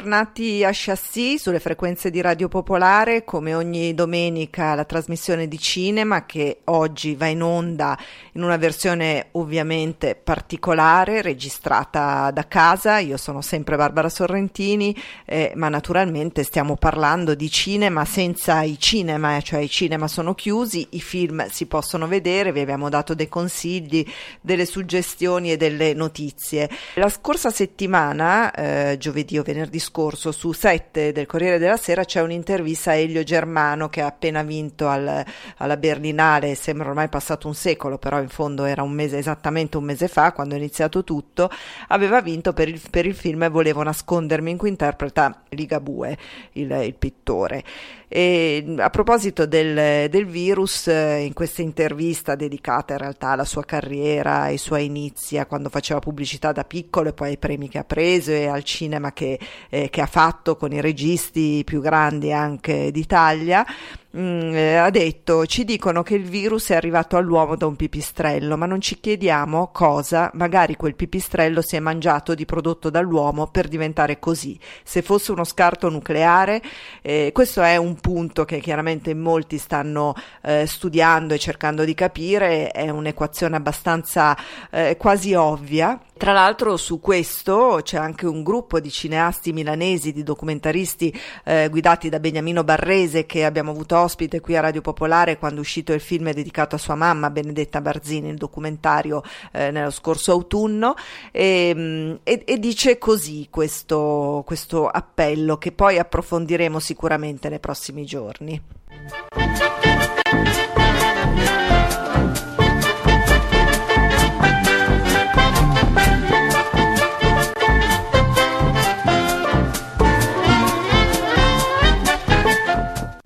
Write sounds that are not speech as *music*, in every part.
Bentornati a Chassis sulle frequenze di Radio Popolare, come ogni domenica la trasmissione di cinema che oggi va in onda in una versione ovviamente particolare, registrata da casa. Io sono sempre Barbara Sorrentini, eh, ma naturalmente stiamo parlando di cinema senza i cinema, eh, cioè i cinema sono chiusi, i film si possono vedere, vi abbiamo dato dei consigli, delle suggestioni e delle notizie. La scorsa settimana, eh, giovedì o venerdì, scorso su 7 del Corriere della Sera c'è un'intervista a Elio Germano che ha appena vinto al, alla Berlinale, sembra ormai passato un secolo, però in fondo era un mese, esattamente un mese fa, quando è iniziato tutto, aveva vinto per il, per il film Volevo nascondermi in cui interpreta Ligabue, il, il pittore. E a proposito del, del virus, eh, in questa intervista dedicata in realtà alla sua carriera, ai suoi inizi, a quando faceva pubblicità da piccolo e poi ai premi che ha preso e al cinema che, eh, che ha fatto con i registi più grandi anche d'Italia, Mm, eh, ha detto ci dicono che il virus è arrivato all'uomo da un pipistrello, ma non ci chiediamo cosa. Magari quel pipistrello si è mangiato di prodotto dall'uomo per diventare così. Se fosse uno scarto nucleare, eh, questo è un punto che chiaramente molti stanno eh, studiando e cercando di capire, è un'equazione abbastanza eh, quasi ovvia. Tra l'altro su questo c'è anche un gruppo di cineasti milanesi, di documentaristi eh, guidati da Beniamino Barrese che abbiamo avuto ospite qui a Radio Popolare quando è uscito il film dedicato a sua mamma Benedetta Barzini, il documentario eh, nello scorso autunno e, mm, e, e dice così questo, questo appello che poi approfondiremo sicuramente nei prossimi giorni.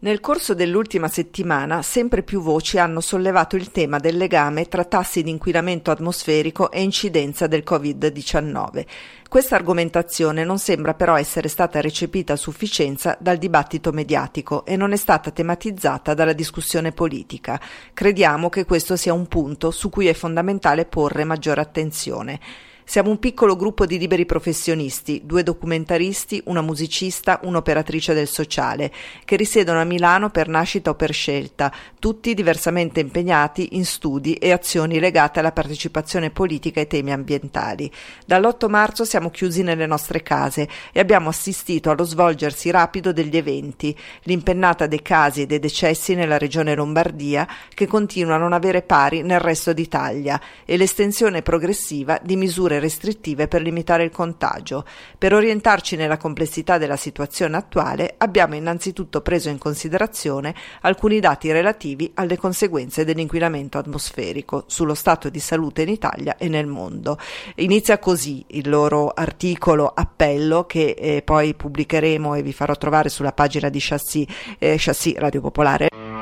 Nel corso dell'ultima settimana sempre più voci hanno sollevato il tema del legame tra tassi di inquinamento atmosferico e incidenza del Covid-19. Questa argomentazione non sembra però essere stata recepita a sufficienza dal dibattito mediatico e non è stata tematizzata dalla discussione politica. Crediamo che questo sia un punto su cui è fondamentale porre maggiore attenzione. Siamo un piccolo gruppo di liberi professionisti, due documentaristi, una musicista, un'operatrice del sociale, che risiedono a Milano per nascita o per scelta, tutti diversamente impegnati in studi e azioni legate alla partecipazione politica ai temi ambientali. Dall'8 marzo siamo chiusi nelle nostre case e abbiamo assistito allo svolgersi rapido degli eventi, l'impennata dei casi e dei decessi nella regione Lombardia, che continua a non avere pari nel resto d'Italia, e l'estensione progressiva di misure misure restrittive per limitare il contagio. Per orientarci nella complessità della situazione attuale abbiamo innanzitutto preso in considerazione alcuni dati relativi alle conseguenze dell'inquinamento atmosferico sullo stato di salute in Italia e nel mondo. Inizia così il loro articolo appello che eh, poi pubblicheremo e vi farò trovare sulla pagina di Chassis, eh, Chassis Radio Popolare.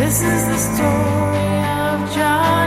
This is the story of John.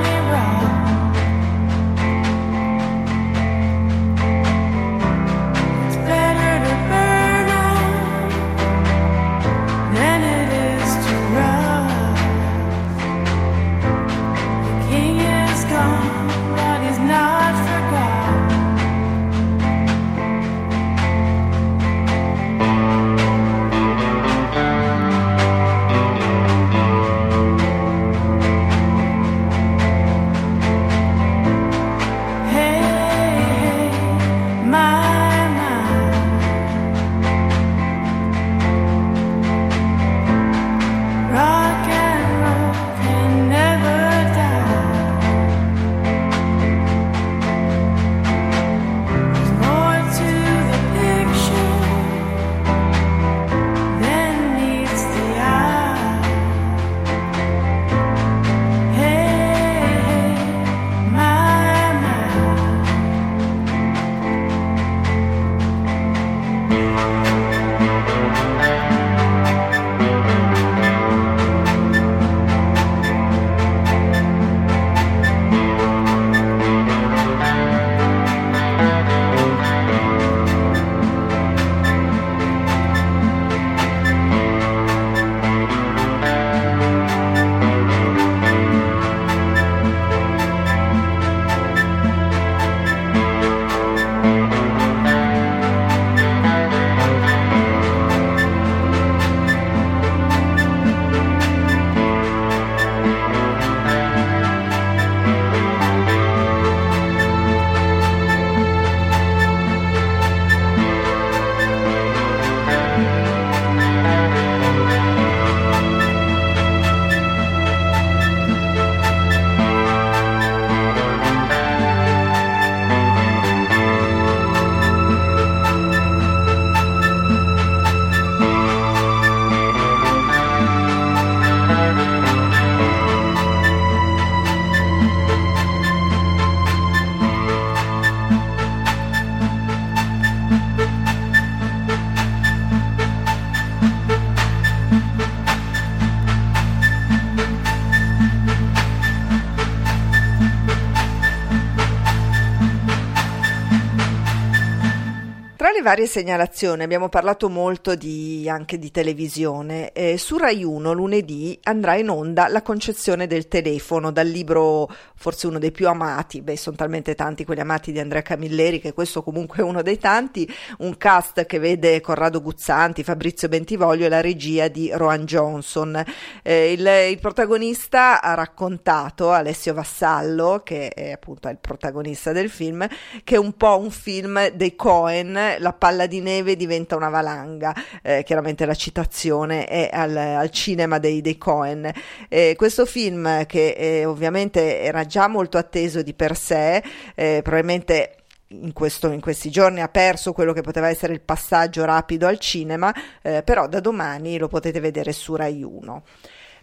Varie segnalazioni abbiamo parlato molto di, anche di televisione. Eh, su Rai 1 lunedì andrà in onda La concezione del telefono dal libro forse uno dei più amati, beh sono talmente tanti quelli amati di Andrea Camilleri che questo comunque è uno dei tanti, un cast che vede Corrado Guzzanti, Fabrizio Bentivoglio e la regia di Rohan Johnson. Eh, il, il, protagonista ha raccontato, Alessio Vassallo, che è appunto il protagonista del film, che è un po' un film dei Cohen, la palla di neve diventa una valanga, eh, chiaramente la citazione è al, al cinema dei, dei Cohen. Eh, questo film che eh, ovviamente era già molto atteso di per sé, eh, probabilmente in, questo, in, questi giorni ha perso quello che poteva essere il passaggio rapido al cinema, eh, però da domani lo potete vedere su Rai 1.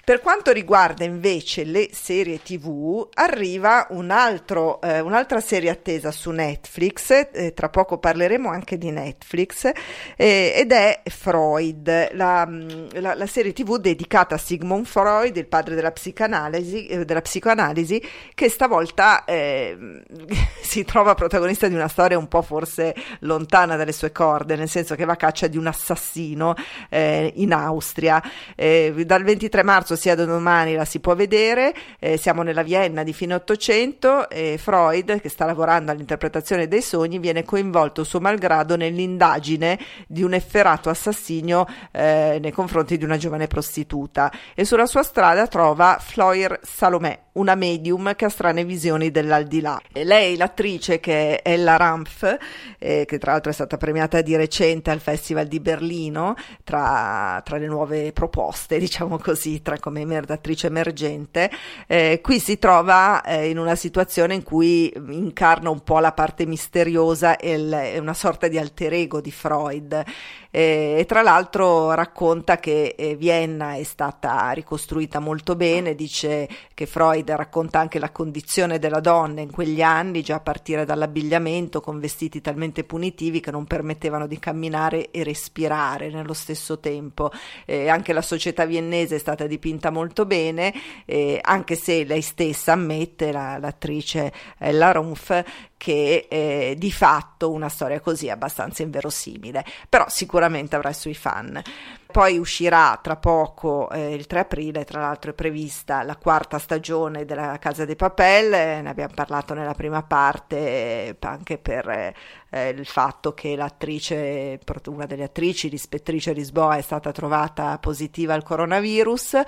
Per quanto riguarda invece le serie TV, arriva un altro, eh, un'altra serie attesa su Netflix, eh, tra poco parleremo anche di Netflix, eh, ed è Freud, la, mm, la, la, serie TV dedicata a Sigmund Freud, il padre della psicanalisi, eh, della psicoanalisi che stavolta eh, *laughs* si trova protagonista di una storia un po' forse lontana dalle sue corde, nel senso che va a caccia di un assassino eh, in Austria. dal 23 marzo sia da domani la si può vedere, eh, siamo nella Vienna di fine Ottocento e Freud, che sta lavorando all'interpretazione dei sogni, viene coinvolto suo malgrado nell'indagine di un efferato assassinio eh, nei confronti di una giovane prostituta. E sulla sua strada trova Floir Salomè, una medium che ha strane visioni dell'aldilà. E lei, l'attrice che è Ella Rampf, eh, che tra l'altro è stata premiata di recente al Festival di Berlino, tra, tra le nuove proposte, *laughs* diciamo così, tra come attrice emergente, eh, qui si trova eh, in una situazione in cui incarna un po' la parte misteriosa e il, una sorta di alter ego di Freud eh, e tra l'altro racconta che eh, Vienna è stata ricostruita molto bene, dice che Freud racconta anche la condizione della donna in quegli anni, già a partire dall'abbigliamento con vestiti talmente punitivi che non permettevano di camminare e respirare nello stesso tempo. Eh, anche la società viennese è stata dipinta molto bene, eh, anche se lei stessa ammette, la, l'attrice Ella Rumpf, che eh, di fatto una storia così è abbastanza inverosimile, però sicuramente avrà i suoi fan. Poi uscirà tra poco, eh, il 3 aprile, tra l'altro è prevista la quarta stagione della Casa dei Papel, eh, ne abbiamo parlato nella prima parte eh, anche per eh, il fatto che l'attrice, una delle attrici, l'ispettrice Lisboa, è stata trovata positiva al coronavirus.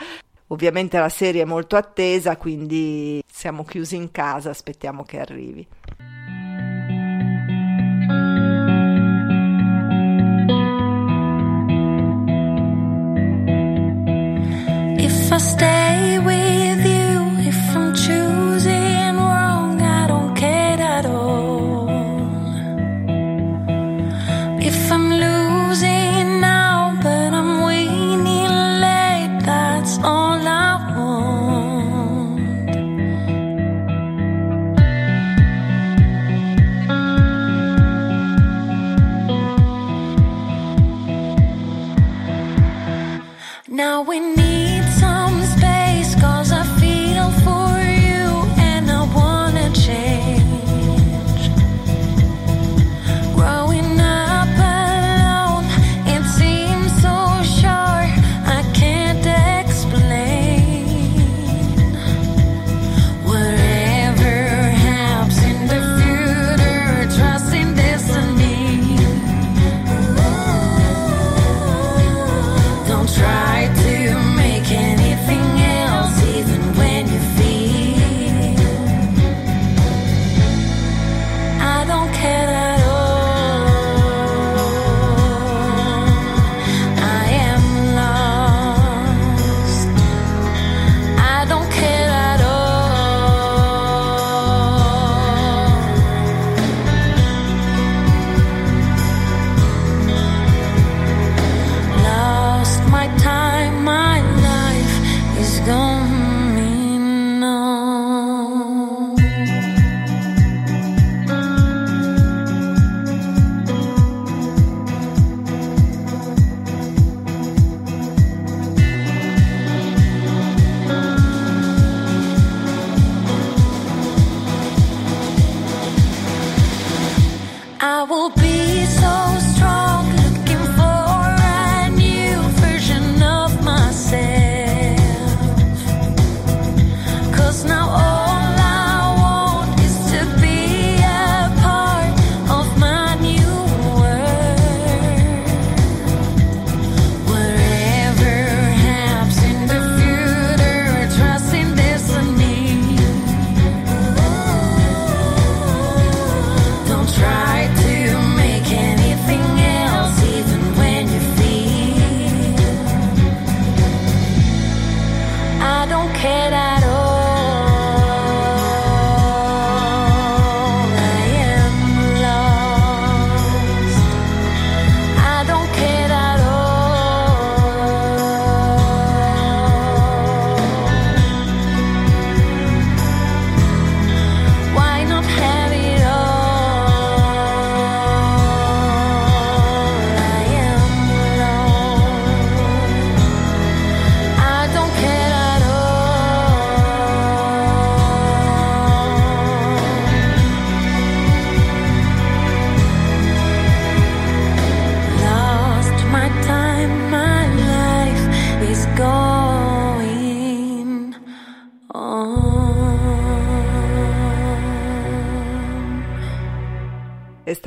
Ovviamente la serie è molto attesa, quindi siamo chiusi in casa, aspettiamo che arrivi.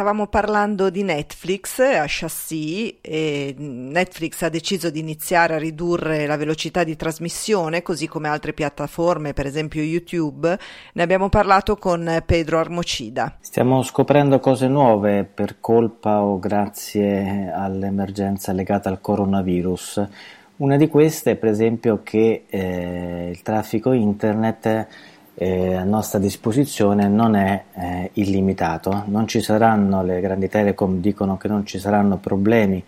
Stavamo parlando di Netflix a chassis e Netflix ha deciso di iniziare a ridurre la velocità di trasmissione, così come altre piattaforme, per esempio YouTube. Ne abbiamo parlato con Pedro Armocida. Stiamo scoprendo cose nuove per colpa o grazie all'emergenza legata al coronavirus. Una di queste è per esempio che eh, il traffico internet eh, a nostra disposizione non è eh, illimitato. Non ci saranno, le grandi telecom dicono che non ci saranno problemi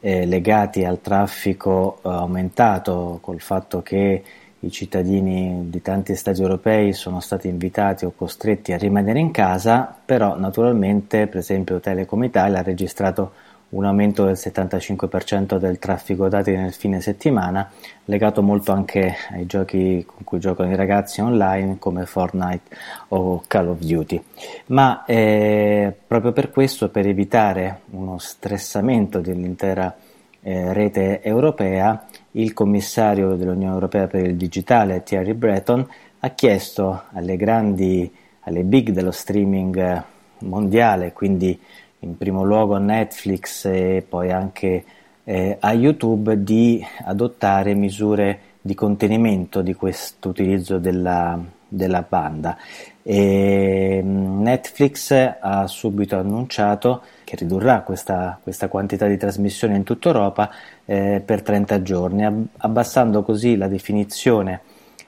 eh, legati al traffico eh, aumentato col fatto che i cittadini di tanti stati europei sono stati invitati o costretti a rimanere in casa, però naturalmente per esempio Telecom Italia ha registrato un aumento del 75% del traffico dati nel fine settimana, legato molto anche ai giochi con cui giocano i ragazzi online come Fortnite o Call of Duty. Ma eh, proprio per questo, per evitare uno stressamento dell'intera eh, rete europea, il commissario dell'Unione Europea per il digitale Thierry Breton ha chiesto alle grandi, alle big dello streaming mondiale, quindi in primo luogo a Netflix e poi anche eh, a YouTube di adottare misure di contenimento di questo utilizzo della, della banda. E mm, Netflix ha subito annunciato che ridurrà questa, questa quantità di trasmissione in tutta Europa eh, per 30 giorni, abbassando così la definizione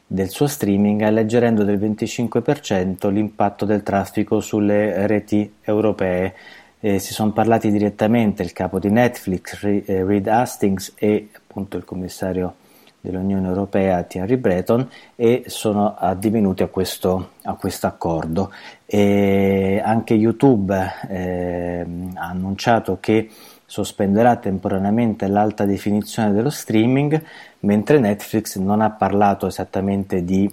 del suo streaming alleggerendo del 25% l'impatto del traffico sulle reti europee eh, si sono parlati direttamente il capo di Netflix, eh, Reed Hastings, e appunto il commissario dell'Unione Europea Thierry Breton e sono addivenuti a questo, a questo accordo. E anche YouTube eh, ha annunciato che sospenderà temporaneamente l'alta definizione dello streaming, mentre Netflix non ha parlato esattamente di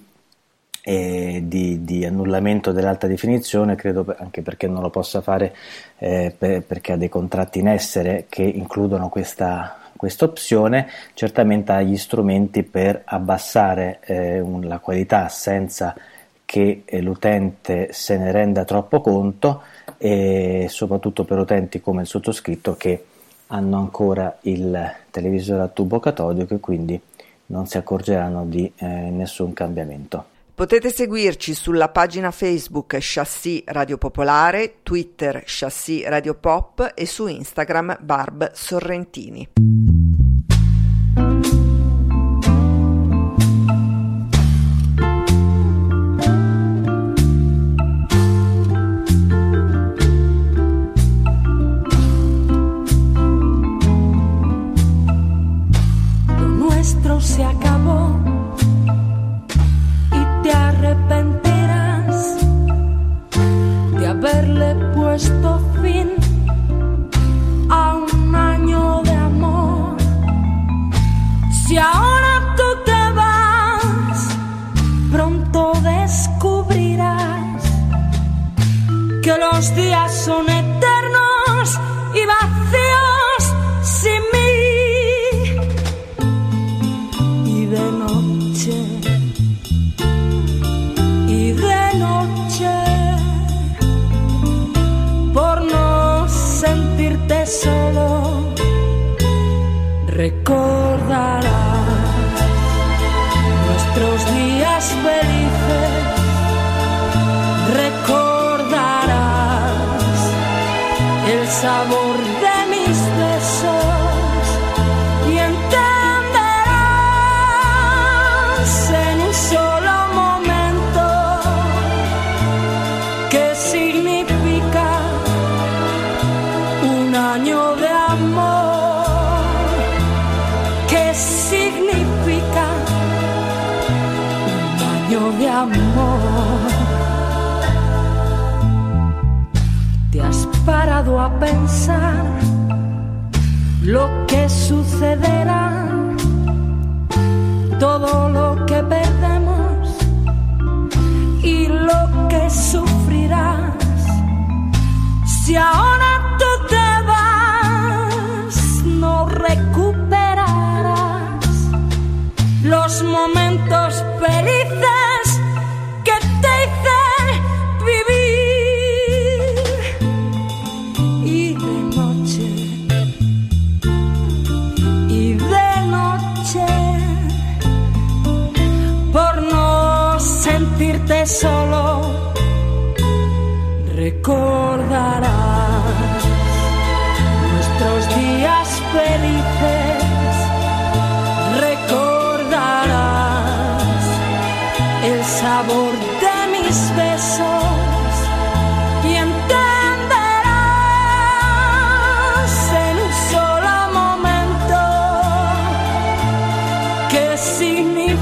di, di, annullamento dell'alta definizione, credo anche perché non lo possa fare eh, per, perché ha dei contratti in essere che includono questa, questa opzione, certamente ha gli strumenti per abbassare eh, un, la qualità senza che eh, l'utente se ne renda troppo conto e soprattutto per utenti come il sottoscritto che hanno ancora il televisore a tubo catodico e quindi non si accorgeranno di eh, nessun cambiamento. Potete seguirci sulla pagina Facebook Chassis Radio Popolare, Twitter Chassis Radio Pop e su Instagram Barb Sorrentini. sentirte solo, recordarás nuestros días felices. Todo lo que perdemos y lo que sufrirás. Si ahora see me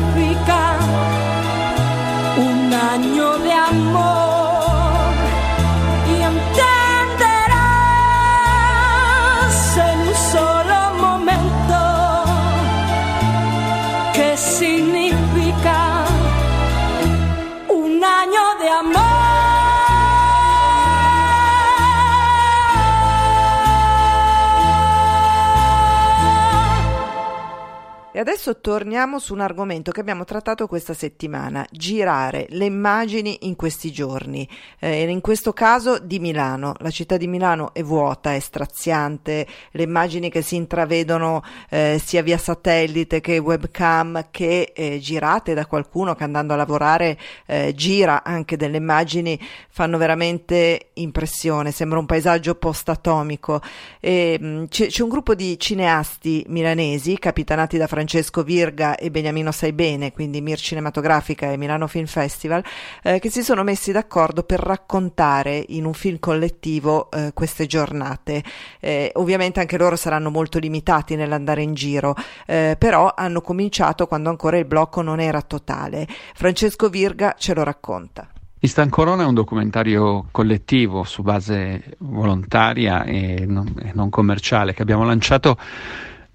adesso torniamo su un argomento che abbiamo trattato questa settimana, girare le immagini in questi giorni, eh, in questo caso di Milano. La città di Milano è vuota, è straziante, le immagini che si intravedono eh, sia via satellite che webcam che eh, girate da qualcuno che andando a lavorare eh, gira anche delle immagini fanno veramente impressione, sembra un paesaggio post-atomico. E, mh, c'è, c'è un gruppo di cineasti milanesi capitanati da Francesco Virga e Beniamino Saibene, quindi Mir Cinematografica e Milano Film Festival, eh, che si sono messi d'accordo per raccontare in un film collettivo eh, queste giornate. Eh, ovviamente anche loro saranno molto limitati nell'andare in giro, eh, però hanno cominciato quando ancora il blocco non era totale. Francesco Virga ce lo racconta. Instant Corona è un documentario collettivo su base volontaria e non, e non commerciale che abbiamo lanciato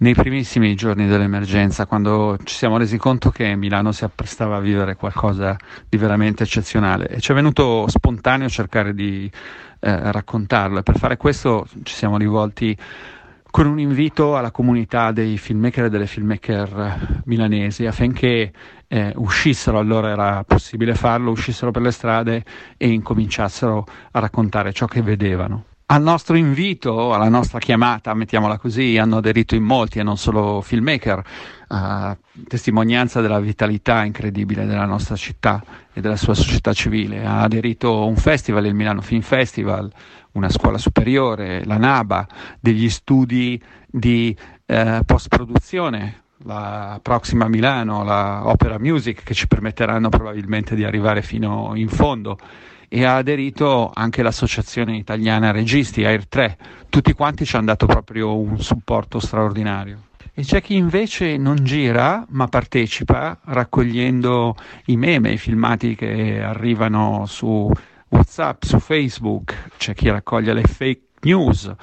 nei primissimi giorni dell'emergenza, quando ci siamo resi conto che Milano si apprestava a vivere qualcosa di veramente eccezionale. E ci è venuto spontaneo cercare di eh, raccontarlo. E per fare questo ci siamo rivolti con un invito alla comunità dei filmmaker e delle filmmaker milanesi affinché eh, uscissero, allora era possibile farlo, uscissero per le strade e incominciassero a raccontare ciò che vedevano. Al nostro invito, alla nostra chiamata, mettiamola così, hanno aderito in molti e non solo filmmaker, a testimonianza della vitalità incredibile della nostra città e della sua società civile. Ha aderito un festival, il Milano Film Festival, una scuola superiore, la NABA, degli studi di eh, post-produzione, la Proxima Milano, la Opera Music, che ci permetteranno probabilmente di arrivare fino in fondo e ha aderito anche l'associazione italiana registi, Air 3. Tutti quanti ci hanno dato proprio un supporto straordinario. E c'è chi invece non gira ma partecipa raccogliendo i meme, i filmati che arrivano su WhatsApp, su Facebook, c'è chi raccoglie le fake news.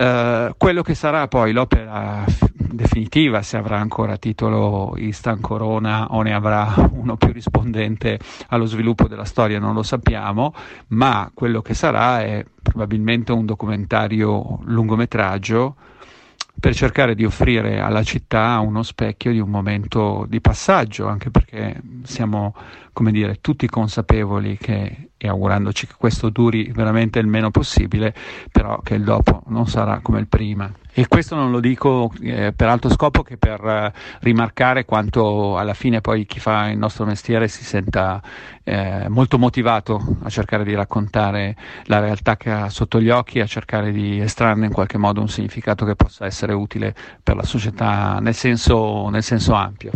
Uh, quello che sarà poi l'opera definitiva, se avrà ancora titolo Instant Corona o ne avrà uno più rispondente allo sviluppo della storia, non lo sappiamo, ma quello che sarà è probabilmente un documentario lungometraggio per cercare di offrire alla città uno specchio di un momento di passaggio, anche perché siamo, come dire, tutti consapevoli che, e augurandoci che questo duri veramente il meno possibile, però che il dopo non sarà come il prima. E questo non lo dico eh, per altro scopo che per eh, rimarcare quanto alla fine poi chi fa il nostro mestiere si senta eh, molto motivato a cercare di raccontare la realtà che ha sotto gli occhi, a cercare di estrarne in qualche modo un significato che possa essere utile per la società nel senso, nel senso ampio.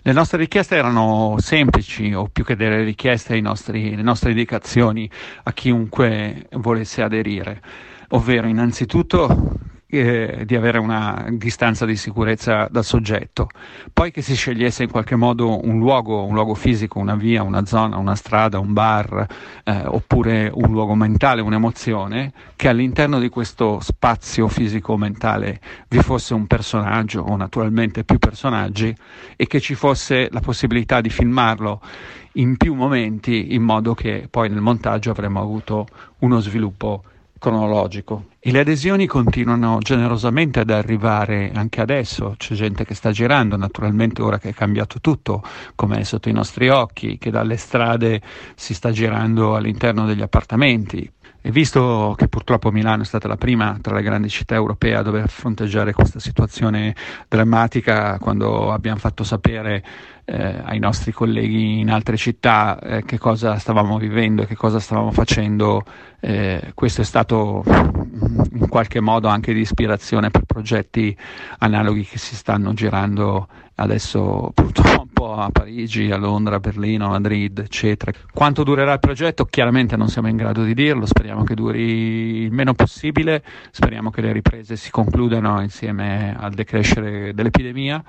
Le nostre richieste erano semplici, o più che delle richieste, nostri, le nostre indicazioni a chiunque volesse aderire, ovvero innanzitutto eh, di avere una distanza di sicurezza dal soggetto, poi che si scegliesse in qualche modo un luogo, un luogo fisico, una via, una zona, una strada, un bar, eh, oppure un luogo mentale, un'emozione, che all'interno di questo spazio fisico-mentale vi fosse un personaggio o naturalmente più personaggi e che ci fosse la possibilità di filmarlo in più momenti in modo che poi nel montaggio avremmo avuto uno sviluppo cronologico. E le adesioni continuano generosamente ad arrivare anche adesso, c'è gente che sta girando, naturalmente ora che è cambiato tutto, come è sotto i nostri occhi, che dalle strade si sta girando all'interno degli appartamenti. E visto che purtroppo Milano è stata la prima tra le grandi città europee a dover fronteggiare questa situazione drammatica, quando abbiamo fatto sapere eh, ai nostri colleghi in altre città eh, che cosa stavamo vivendo e che cosa stavamo facendo, eh, questo è stato in qualche modo anche di ispirazione per progetti analoghi che si stanno girando adesso purtroppo a Parigi, a Londra, a Berlino, a Madrid, eccetera. Quanto durerà il progetto? Chiaramente non siamo in grado di dirlo, speriamo che duri il meno possibile, speriamo che le riprese si concludano insieme al decrescere dell'epidemia.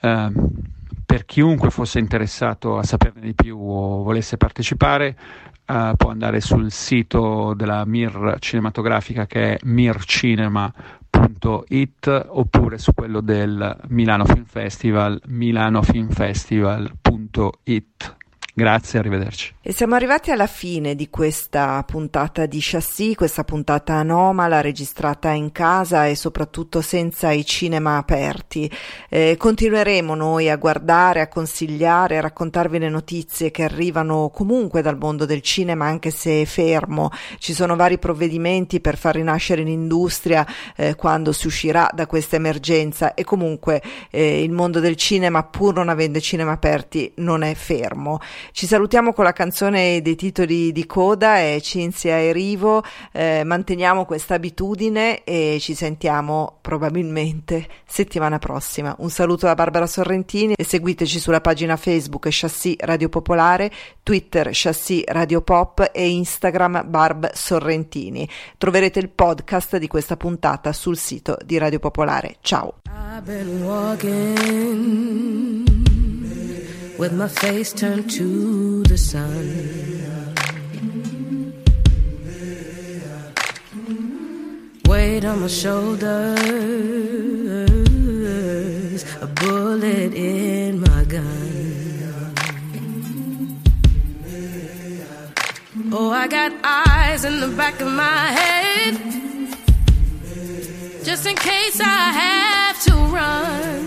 Eh, per chiunque fosse interessato a saperne di più o volesse partecipare, uh, può andare sul sito della Mir cinematografica che è mircinema.it oppure su quello del Milano Film Festival milanofilmfestival.it. Grazie, arrivederci. E siamo arrivati alla fine di questa puntata di Chassis, questa puntata anomala registrata in casa e soprattutto senza i cinema aperti. Eh, continueremo noi a guardare, a consigliare, a raccontarvi le notizie che arrivano comunque dal mondo del cinema, anche se è fermo. Ci sono vari provvedimenti per far rinascere l'industria eh, quando si uscirà da questa emergenza e comunque eh, il mondo del cinema, pur non avendo cinema aperti, non è fermo. Ci salutiamo con la canzone dei titoli di coda e Cinzia e Rivo, eh, manteniamo questa abitudine e ci sentiamo probabilmente settimana prossima. Un saluto da Barbara Sorrentini e seguiteci sulla pagina Facebook Chassis Radio Popolare, Twitter Chassis Radio Pop e Instagram Barb Sorrentini. Troverete il podcast di questa puntata sul sito di Radio Popolare. Ciao! With my face turned to the sun. Weight on my shoulders, a bullet in my gun. Oh, I got eyes in the back of my head, just in case I have to run.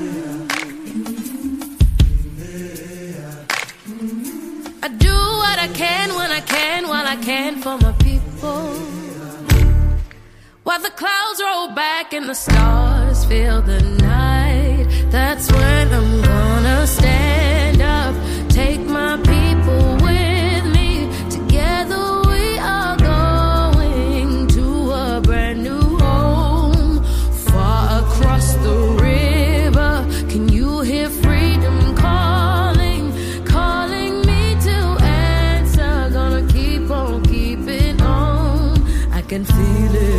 I can when I can, while I can for my people. While the clouds roll back and the stars fill the night, that's when I'm can feel it